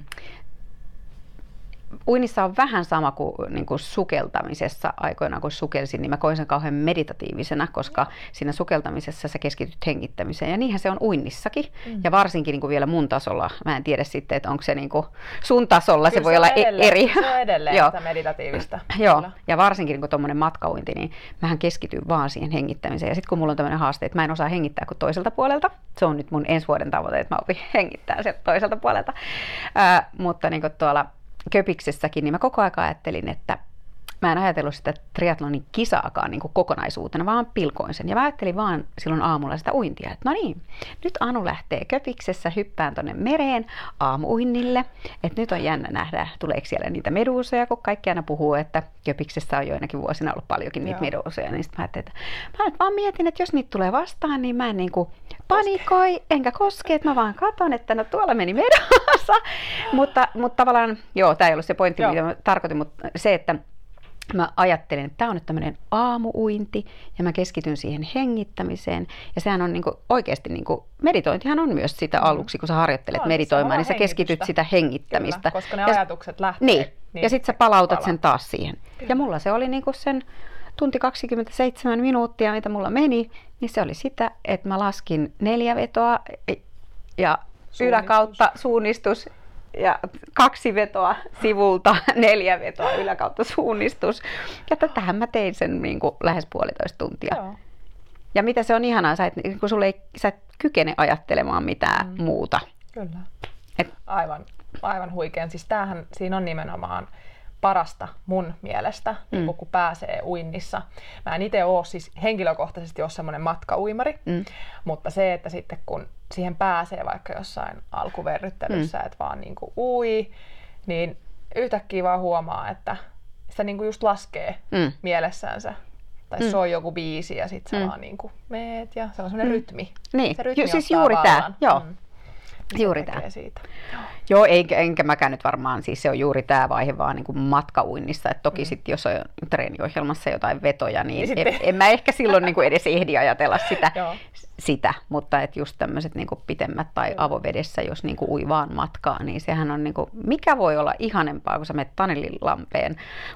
uinnissa on vähän sama kuin, niin kuin sukeltamisessa aikoinaan, kun sukelsin, niin mä koin sen kauhean meditatiivisena, koska siinä sukeltamisessa sä keskityt hengittämiseen. Ja niinhän se on uinnissakin. Mm. Ja varsinkin niin kuin vielä mun tasolla. Mä en tiedä sitten, että onko se niin kuin sun tasolla, Kyllä se voi se olla e- edelleen, eri. Se on edelleen Joo. meditatiivista. [LAUGHS] Joo, ja varsinkin niin tuommoinen matkauinti, niin mähän keskityn vaan siihen hengittämiseen. Ja sitten kun mulla on tämmöinen haaste, että mä en osaa hengittää kuin toiselta puolelta. Se on nyt mun ensi vuoden tavoite, että mä opin hengittää sieltä toiselta puolelta. Ää, mutta niin tuolla Köpiksessäkin, niin mä koko ajan ajattelin, että mä en ajatellut sitä triatlonin kisaakaan niin kuin kokonaisuutena, vaan pilkoin sen. Ja mä ajattelin vaan silloin aamulla sitä uintia, että no niin, nyt Anu lähtee köpiksessä hyppään tonne mereen aamuuinnille. Että nyt on jännä nähdä, tuleeko siellä niitä meduuseja, kun kaikki aina puhuu, että köpiksessä on joinakin vuosina ollut paljonkin niitä Joo. meduuseja. Niin sitten mä ajattelin, että mä nyt vaan mietin, että jos niitä tulee vastaan, niin mä en niin kuin panikoi, enkä koske, että mä vaan katon, että no tuolla meni meduusa. [LAUGHS] mutta, mutta tavallaan, joo, tämä ei ollut se pointti, joo. mitä mä tarkoitin, mutta se, että mä ajattelin, että tämä on nyt tämmöinen aamuuinti ja mä keskityn siihen hengittämiseen. Ja sehän on niin kuin, oikeasti, niin kuin, meditointihan on myös sitä mm. aluksi, kun sä harjoittelet on, meditoimaan, niin sä keskityt sitä hengittämistä. Kyllä, koska ne ja, ajatukset lähtee. Niin, niin ja sitten sä palautat palaa. sen taas siihen. Kyllä. Ja mulla se oli niin kuin sen tunti 27 minuuttia, mitä mulla meni, niin se oli sitä, että mä laskin neljä vetoa ja suunnistus. yläkautta suunnistus ja kaksi vetoa sivulta, neljä vetoa yläkautta suunnistus. Ja tätähän mä tein sen niin kuin lähes puolitoista tuntia. Joo. Ja mitä se on ihanaa, sä et, niin kun sulle ei, sä et kykene ajattelemaan mitään mm. muuta. Kyllä. Et, aivan, aivan huikean. Siis tämähän, siinä on nimenomaan parasta mun mielestä, niin mm. kun pääsee uinnissa. Mä en itse ole siis henkilökohtaisesti ole semmoinen matkauimari, mm. mutta se, että sitten kun siihen pääsee vaikka jossain alkuverryttelyssä, mm. että vaan niin kuin ui, niin yhtäkkiä vaan huomaa, että sitä niin kuin just laskee mm. mielessänsä. Tai mm. soi joku biisi ja sitten sä mm. vaan niin kuin meet ja se on semmoinen mm. rytmi. Niin, se rytmi jo, siis juuri tämä. Joo. Mm. Juuri tämä. Siitä. Joo, enkä, enkä mäkään nyt varmaan, siis se on juuri tämä vaihe vaan niin kuin matkauinnissa, että toki mm. sitten jos on treeniohjelmassa jotain vetoja, niin, niin en, en mä ehkä silloin niin kuin edes ehdi ajatella sitä, [LAUGHS] sitä mutta että just tämmöiset niin pitemmät tai Joo. avovedessä, jos niin kuin ui vaan matkaa, niin sehän on, niin kuin, mikä voi olla ihanempaa, kun sä menet Tanelin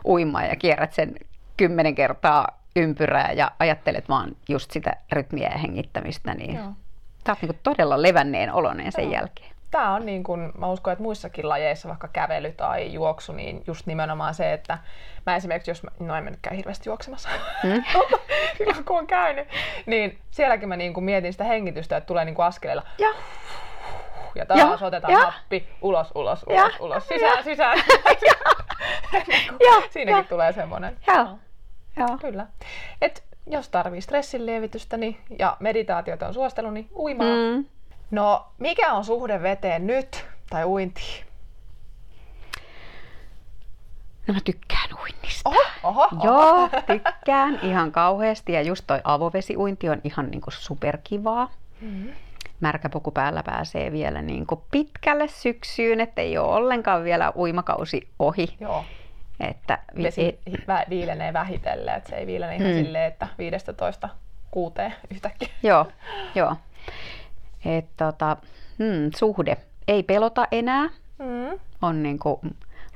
uimaan ja kierrät sen kymmenen kertaa ympyrää ja ajattelet vaan just sitä rytmiä ja hengittämistä, niin Joo. Sä oot niin todella levänneen oloinen sen jälkeen. Tämä on niin kuin, mä uskon, että muissakin lajeissa, vaikka kävely tai juoksu, niin just nimenomaan se, että mä esimerkiksi, jos mä, no en mennytkään hirveästi juoksemassa, mm. [LAUGHS] silloin kun on käynyt, niin sielläkin mä niin kuin mietin sitä hengitystä, että tulee niin kuin askeleilla. Ja. Ja taas ja. otetaan ja. nappi, ulos, ulos, ulos, ja. ulos, sisään, [LAUGHS] ja. [LAUGHS] sisään. ja. Siinäkin ja. tulee semmoinen. Joo. Joo. Kyllä. Et jos tarvii stressin lievitystä niin, ja meditaatiota on suositellut, niin uimaan. Mm. No, mikä on suhde veteen nyt, tai uintiin? No mä tykkään uinnista. Oho, oho, oho. Joo, [LAUGHS] tykkään ihan kauheasti. Ja just toi avovesiuinti on ihan niinku superkivaa. Mm. Märkäpuku päällä pääsee vielä niinku pitkälle syksyyn, että ei ole ollenkaan vielä uimakausi ohi. Joo. Että Vesi vä- viilenee vähitellen, että se ei viilene ihan Mm. silleen, että 15 kuuteen yhtäkkiä. Joo, joo. Et tota, hmm, suhde ei pelota enää. Mm. On niinku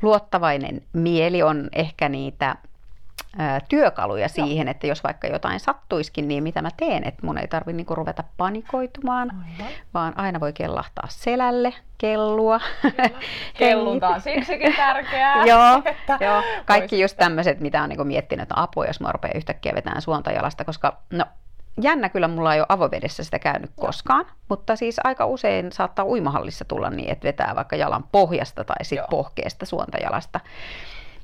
luottavainen mieli, on ehkä niitä työkaluja siihen, että jos vaikka jotain sattuiskin, niin mitä mä teen, että mun ei tarvi niinku ruveta panikoitumaan, Aivan. vaan aina voi kellahtaa selälle, kellua. Kellunta on siksikin tärkeää. [LAUGHS] Joo, että joo. Kaikki just tämmöiset, mitä on niinku miettinyt, että apua, jos mä rupean yhtäkkiä vetämään suonta jalasta, koska no, jännä kyllä mulla ei ole avovedessä sitä käynyt koskaan, mutta siis aika usein saattaa uimahallissa tulla niin, että vetää vaikka jalan pohjasta tai Joo. sitten pohkeesta suontajalasta.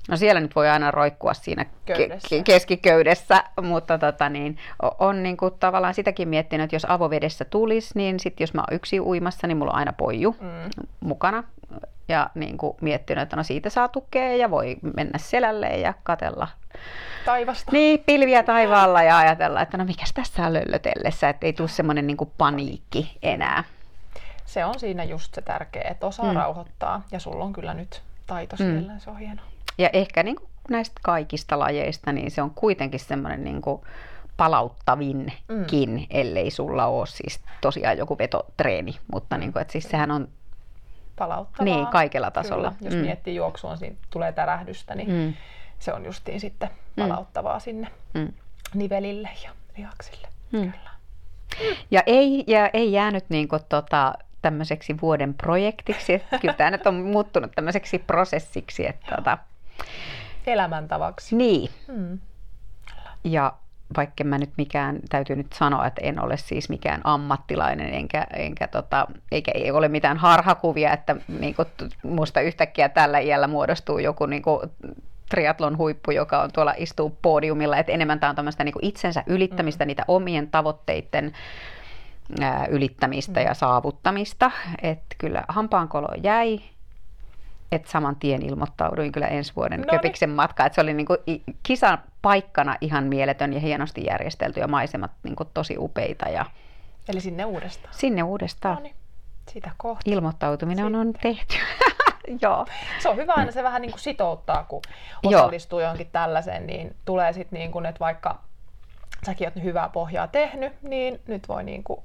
No siellä nyt voi aina roikkua siinä Köydessä. ke- keskiköydessä, mutta tota niin, on niinku tavallaan sitäkin miettinyt, että jos avovedessä tulisi, niin sitten jos mä oon yksin uimassa, niin mulla on aina poiju Mm. mukana. Ja niin kuin miettinyt, että no siitä saa tukea ja voi mennä selälle ja katella Taivasta. niin, pilviä taivaalla ja ajatella, että no mikäs tässä on löllötellessä, että ei tule semmoinen niin paniikki enää. Se on siinä just se tärkeä, että osaa Mm. rauhoittaa. Ja sulla on kyllä nyt taito Mm. siellä, se on hienoa. Ja ehkä niin kuin näistä kaikista lajeista, niin se on kuitenkin semmoinen niin kuin palauttavinkin, mm. ellei sulla ole siis tosiaan joku vetotreeni, mutta niin kuin, että siis sehän on Palauttavaa. niin kaikella tasolla. Kyllä. Jos Mm. miettii juoksua, niin tulee tärähdystä, niin Mm. se on justiin sitten palauttavaa sinne Mm. nivelille ja lihaksille. Mm. Kyllä. Ja ei, ja ei jäänyt niin kuin, tota, tämmöiseksi vuoden projektiksi. Kyllä tämä nyt on muuttunut tämmöiseksi prosessiksi. Että, tota, Elämäntavaksi. niin, Mm. ja vaikka mä nyt mikään, täytyy nyt sanoa, että en ole siis mikään ammattilainen, enkä, enkä tota, eikä ei ole mitään harhakuvia, että niin kuin, musta yhtäkkiä tällä iällä muodostuu joku niin kuin, triatlon huippu, joka on tuolla istuu podiumilla, että enemmän tämä on tämmöistä niin itsensä ylittämistä, mm. niitä omien tavoitteiden ää, ylittämistä mm. ja saavuttamista. Että kyllä hampaankolo jäi, että saman tien ilmoittauduin kyllä ensi vuoden Noniin. Köpiksen matka. Että se oli niinku i- kisan paikkana ihan mieletön ja hienosti järjestelty ja maisemat niinku tosi upeita. Ja Eli sinne uudestaan. sinne uudestaan No niin, sitä kohti. ilmoittautuminen on, on tehty. [LAUGHS] Joo. Se on hyvä aina se vähän niin kuin sitouttaa, kun Joo. osallistuu johonkin tällaiseen, niin tulee sitten niin kuin, että vaikka säkin oot hyvää pohjaa tehnyt, niin nyt voi niin kuin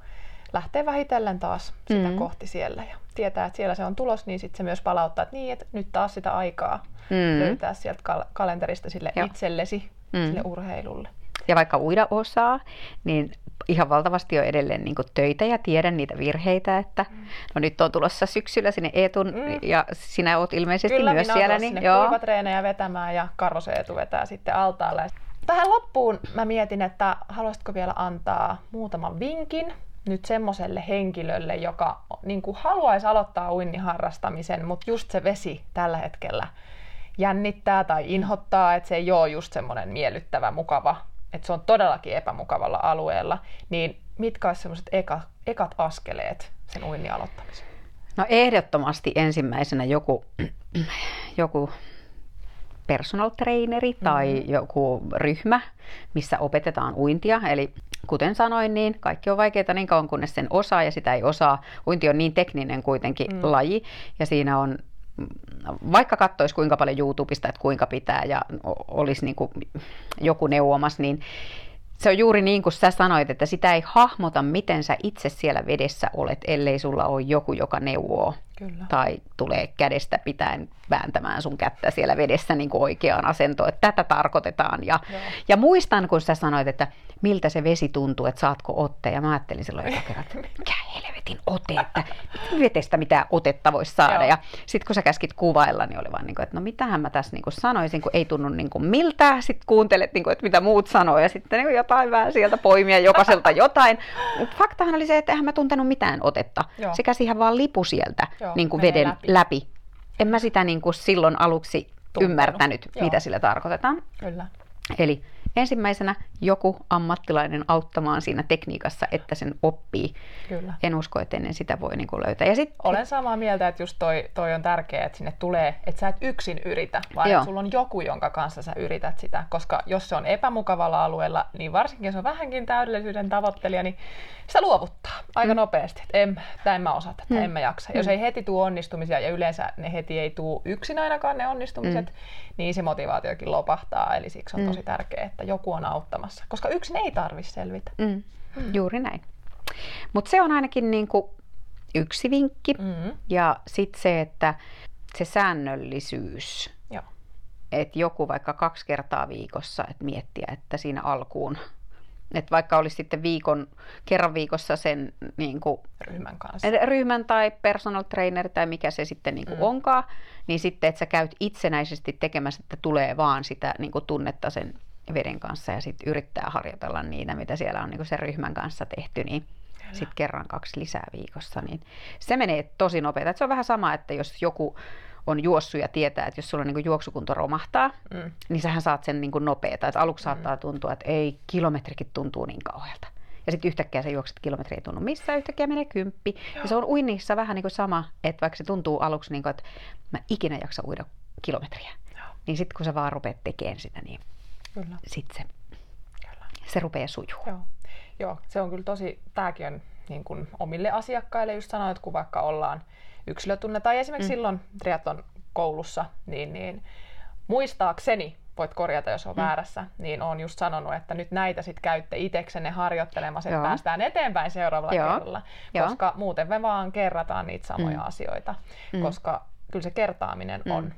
lähteä vähitellen taas sitä Mm. kohti siellä ja tietää, että siellä se on tulos, niin sitten se myös palauttaa, että niin, että nyt taas sitä aikaa Mm. löytää sieltä kal- kalenterista sille Joo. itsellesi, Mm. sille urheilulle. Ja vaikka uida osaa, niin ihan valtavasti on edelleen niin töitä ja tiedän niitä virheitä, että no nyt on tulossa syksyllä sinne Eetun Mm. ja sinä oot ilmeisesti Kyllä, myös minä siellä. Niin, sinne kuivatreenejä vetämään ja Karvoseetu vetää sitten altaalle. Tähän loppuun mä mietin, että haluaisitko vielä antaa muutaman vinkin nyt semmoiselle henkilölle, joka niin kuin haluaisi aloittaa uinnin harrastamisen, mutta just se vesi tällä hetkellä jännittää tai inhottaa, että se ei ole just semmoinen miellyttävä, mukava, että se on todellakin epämukavalla alueella, niin mitkä olisi semmoiset eka, ekat askeleet sen uinnin aloittamiseen? No ehdottomasti ensimmäisenä joku, [CLEARS THROAT] joku personal traineri tai Mm-hmm. joku ryhmä, missä opetetaan uintia. Eli kuten sanoin, niin kaikki on vaikeaa niin kauan kunnes sen osaa ja sitä ei osaa. Uinti on niin tekninen kuitenkin Mm. laji ja siinä on vaikka katsoisi kuinka paljon YouTubesta, että kuinka pitää ja olisi niin kuin joku neuvomassa, niin se on juuri niin kuin sä sanoit, että sitä ei hahmota, miten sä itse siellä vedessä olet, ellei sulla ole joku, joka neuvoo Kyllä. tai tulee kädestä pitäen vääntämään sun kättä siellä vedessä niin kuin oikeaan asentoon, että tätä tarkoitetaan. Ja, Joo. ja muistan, kun sä sanoit, että miltä se vesi tuntuu, että saatko otte, ja mä ajattelin silloin eka kerran, että mikä helvetin ote, että vetestä mitään otetta voisi saada. Joo. Ja sitten kun sä käskit kuvailla, niin oli vaan niin kuin, että no mitähän mä tässä niin kuin sanoisin, kun ei tunnu niin kuin miltä, sitten kuuntelet, niin kuin, että mitä muut sanoo, ja sitten niin kuin jotain vähän sieltä poimia jokaiselta jotain. Mutta faktahan oli se, että eihän mä tuntenut mitään otetta. Joo. Se käsi ihan vaan lipu sieltä Joo, niin kuin veden läpi. läpi. En mä sitä niin kuin silloin aluksi Tuntenut. ymmärtänyt, Joo. mitä sillä tarkoitetaan. Kyllä. Eli ensimmäisenä joku ammattilainen auttamaan siinä tekniikassa, että sen oppii. Kyllä. En usko, että ennen sitä voi niin kuin löytää. Ja sit, Olen samaa mieltä, että just toi, toi on tärkeää, että sinne tulee, että sä et yksin yritä, vaan Joo. että sulla on joku, jonka kanssa sä yrität sitä. Koska jos se on epämukavalla alueella, niin varsinkin jos on vähänkin täydellisyyden tavoittelija, niin sitä luovuttaa aika mm. nopeasti. Että en, tää en mä osaa tätä, mm. en mä jaksa. Jos ei heti tule onnistumisia, ja yleensä ne heti ei tule yksin ainakaan ne onnistumiset, mm. niin se motivaatiokin lopahtaa. Eli siksi on tosi tärkeää, että joku on auttamassa. Koska yksin ei tarvitse selvitä. mm, juuri näin. Mutta se on ainakin niin kuin yksi vinkki. Mm. Ja sitten se, että se säännöllisyys, että joku vaikka kaksi kertaa viikossa, että miettiä, että siinä alkuun, että vaikka olisi sitten viikon, kerran viikossa sen niin kuin, Ryhmän kanssa. ryhmän tai personal trainer tai mikä se sitten niin kuin Mm. onkaan, niin sitten, että sä käyt itsenäisesti tekemässä, että tulee vaan sitä niin kuin tunnetta sen veden kanssa ja sitten yrittää harjoitella niitä, mitä siellä on niin sen ryhmän kanssa tehty, niin sitten kerran kaksi lisää viikossa, niin se menee tosi nopeasti. Et Se on vähän sama, että jos joku on juossut ja tietää, että jos sulla niin kuin juoksukunto romahtaa, Mm. niin sähän saat sen niin kuin nopeeta. Että aluksi saattaa tuntua, että ei, kilometrikin tuntuu niin kauhealta. Ja sitten yhtäkkiä sä juokset kilometri ei tunnu missään, yhtäkkiä menee kymppi. Ja se on uinnissa vähän niin kuin sama, että vaikka se tuntuu aluksi niin kuin, että mä ikinä jaksa uida kilometriä. Joo. Niin sitten kun sä vaan rupeat tekemään sitä, niin Kyllä. sitten se, Kyllä. se rupeaa sujuu. Joo. Joo, se on kyllä tosi, tämäkin on niin kuin omille asiakkaille just sanoit, kun vaikka ollaan yksilötunne tai esimerkiksi mm. silloin triatlon koulussa, niin, niin muistaakseni, voit korjata jos on mm. väärässä, niin on just sanonut, että nyt näitä sitten käytte iteksenne harjoittelemassa, että Joo. päästään eteenpäin seuraavalla Joo. kerralla. Joo. Koska muuten me vaan kerrataan niitä samoja Mm. asioita, Mm. koska kyllä se kertaaminen Mm. on.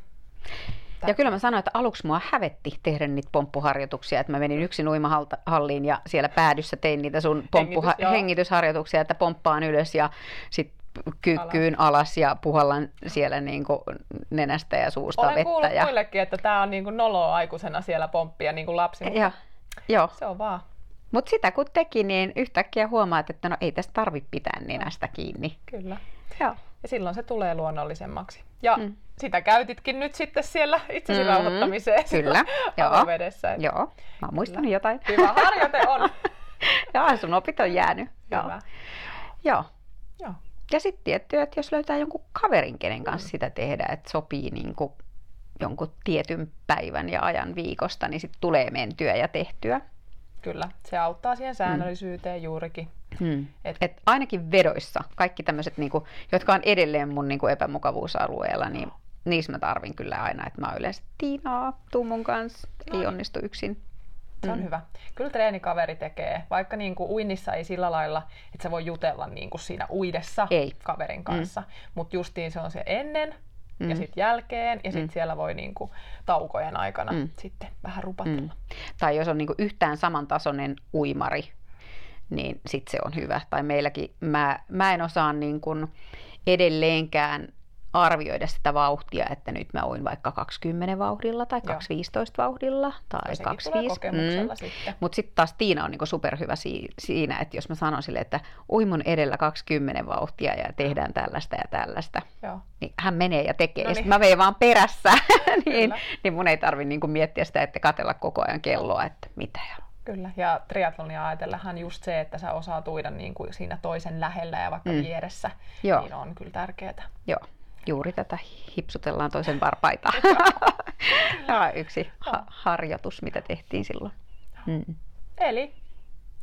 Ja kyllä mä sanoin, että aluksi mua hävetti tehdä niitä pomppuharjoituksia, että mä menin yksin uimahalliin ja siellä päädyssä tein niitä sun pomppuha- Hengitys, hengitysharjoituksia, että pomppaan ylös ja sitten kyykkyyn alas. alas ja puhallan siellä niin kuin nenästä ja suusta Olen vettä. kuullut ja, muillekin, että tämä on niin kuin noloa aikuisena siellä pomppia niin kuin lapsi, mutta ja, joo. se on vaan. Mutta sitä kun teki, niin yhtäkkiä huomaat, että no ei tästä tarvitse pitää nenästä kiinni. Kyllä. Joo. Ja silloin se tulee luonnollisemmaksi. Ja Mm. Mm. sitä käytitkin nyt sitten siellä itsesi Mm, mm. rauhoittamiseen. kyllä, [LAUGHS] joo. avovedessä. että Joo, mä oon muistanut jotain. Hyvä harjoite on. [LAUGHS] Joo, sun opit on jäänyt. Joo. Hyvä. Joo. Joo. Ja sitten tietty, että jos löytää jonkun kaverin, kenen kanssa sitä tehdä, että sopii niin kuin jonkun tietyn päivän ja ajan viikosta, niin sitten tulee mentyä ja tehtyä. Kyllä, se auttaa siihen säännöllisyyteen juurikin. Hmm. Et- Et ainakin vedoissa, kaikki tämmöiset, niinku, jotka on edelleen mun niinku epämukavuusalueella, niin niissä mä tarvin kyllä aina, että mä oon yleensä Tiinaa, tuu mun kanssa, ei Noin. onnistu yksin. Se on Mm. hyvä. Kyllä treenikaveri tekee, vaikka niin kuin uinnissa ei sillä lailla, että sä voi jutella niin kuin siinä uidessa Ei. kaverin kanssa. Mutta justiin se on se ennen Mm. ja sitten jälkeen ja sitten Mm. siellä voi niin kuin taukojen aikana Mm. sitten vähän rupatella. Mm. Tai jos on niinku yhtään samantasoinen uimari, niin sitten se on hyvä. Tai meilläkin, mä, mä en osaa niinku edelleenkään arvioida sitä vauhtia, että nyt mä uin vaikka 20 vauhdilla tai Joo. 215 vauhdilla tai Ja sekin tulee 25. kokemuksella sitten. Mutta sitten taas Tiina on niinku superhyvä si- siinä, että jos mä sanon sille, että ui mun edellä 20 vauhtia ja tehdään tällaista ja tällaista, Joo. niin hän menee ja tekee. No niin. mä menen vaan perässä, [LAUGHS] niin, Kyllä. niin mun ei tarvi niinku miettiä sitä, että katella koko ajan kelloa, että mitä. Ja... Kyllä, ja triatlonia ajatellahan just se, että sä osaat uida niin kuin siinä toisen lähellä ja vaikka mm. Mm. vieressä, Joo. niin on kyllä tärkeää. Joo, juuri tätä hipsutellaan toisen varpaita. [LAUGHS] Tämä on yksi ha- harjoitus, mitä tehtiin silloin. Mm. Eli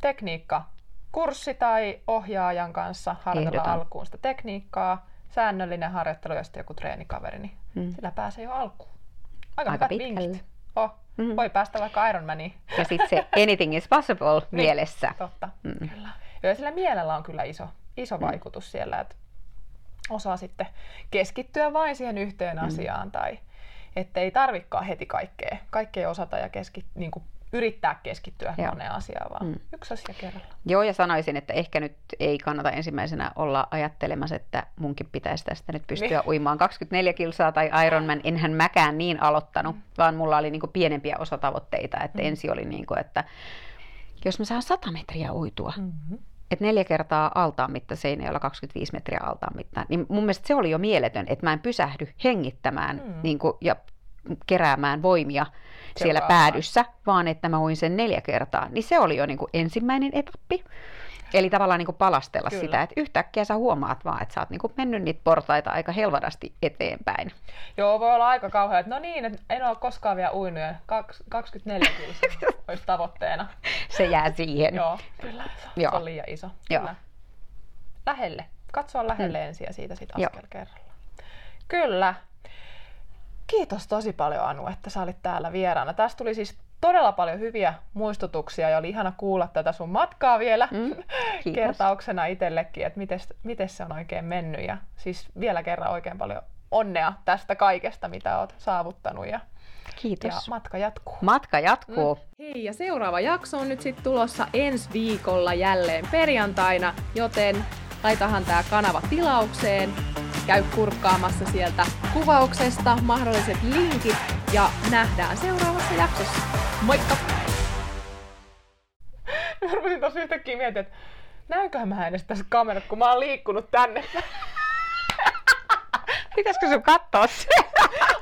tekniikka, kurssi tai ohjaajan kanssa harjoitella Ehdotan. alkuun sitä tekniikkaa, säännöllinen harjoittelu ja sitten joku treenikaveri, niin Mm. sillä pääsee jo alkuun. Aika, Aika pitkälle. vinkit. Oh, Mm. Voi päästä vaikka Ironmaniin. Ja sitten se anything is possible [LAUGHS] Niin, mielessä. Totta, Mm. kyllä. Ja sillä mielellä on kyllä iso, iso vaikutus siellä, että osaa sitten keskittyä vain siihen yhteen Mm. asiaan tai ettei tarvikaan heti kaikkea, kaikkea osata ja keski, niin kuin yrittää keskittyä Joo. moneen asiaan, vaan Mm. yksi asia kerrallaan. Joo, ja sanoisin, että ehkä nyt ei kannata ensimmäisenä olla ajattelemassa, että munkin pitäisi tästä nyt pystyä Niin. uimaan 24 kilsaa tai Ironman. Enhän mäkään niin aloittanut, vaan mulla oli niinku pienempiä osatavoitteita. Että Mm. ensi oli, niinku, että jos mä saan 100 metriä uitua, Mm-hmm. Että neljä kertaa altaan mitta Seinäjoella 25 metriä altaan mittaan, niin mun mielestä se oli jo mieletön, että mä en pysähdy hengittämään Mm. niin kuin, ja keräämään voimia siellä Seuraavaan. päädyssä, vaan että mä uin sen neljä kertaa. Niin se oli jo niin kuin ensimmäinen etappi. Eli tavallaan niin kuin palastella Kyllä. sitä, että yhtäkkiä sä huomaat vaan, että sä oot niin kuin mennyt niitä portaita aika helvadasti eteenpäin. Joo, voi olla aika kauhea, että no niin, että en ole koskaan vielä uinut ja kaks- 24 kilsaa [LAUGHS] olisi tavoitteena. Se jää siihen. Joo, kyllä. Se Joo. on liian iso. Joo. Kyllä. Lähelle. Katsoa lähelle mm. ensin ja siitä sitten Joo. askel kerrallaan. Kyllä. Kiitos tosi paljon Anu, että sä olit täällä vieraana. Tästä tuli siis todella paljon hyviä muistutuksia ja oli ihana kuulla tätä sun matkaa vielä Mm, [LAUGHS] kiitos. kertauksena itsellekin, että miten se on oikein mennyt. Ja siis vielä kerran oikein paljon onnea tästä kaikesta, mitä oot saavuttanut ja, ja Kiitos. matka jatkuu. Matka jatkuu. Hei, ja seuraava jakso on nyt sitten tulossa ensi viikolla jälleen perjantaina, joten laitahan tämä kanava tilaukseen. Käy kurkkaamassa sieltä kuvauksesta mahdolliset linkit ja nähdään seuraavassa jaksossa. Moikka! Mä rupesin tossa yhtäkkiä miettimään, että näynköhän mä edes tässä kamerassa, kun mä oon liikkunut tänne. Pitäisikö sun katsoa se?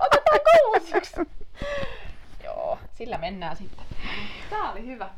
Otetaan kuusiksi! Joo, sillä mennään sitten. Tää oli hyvä.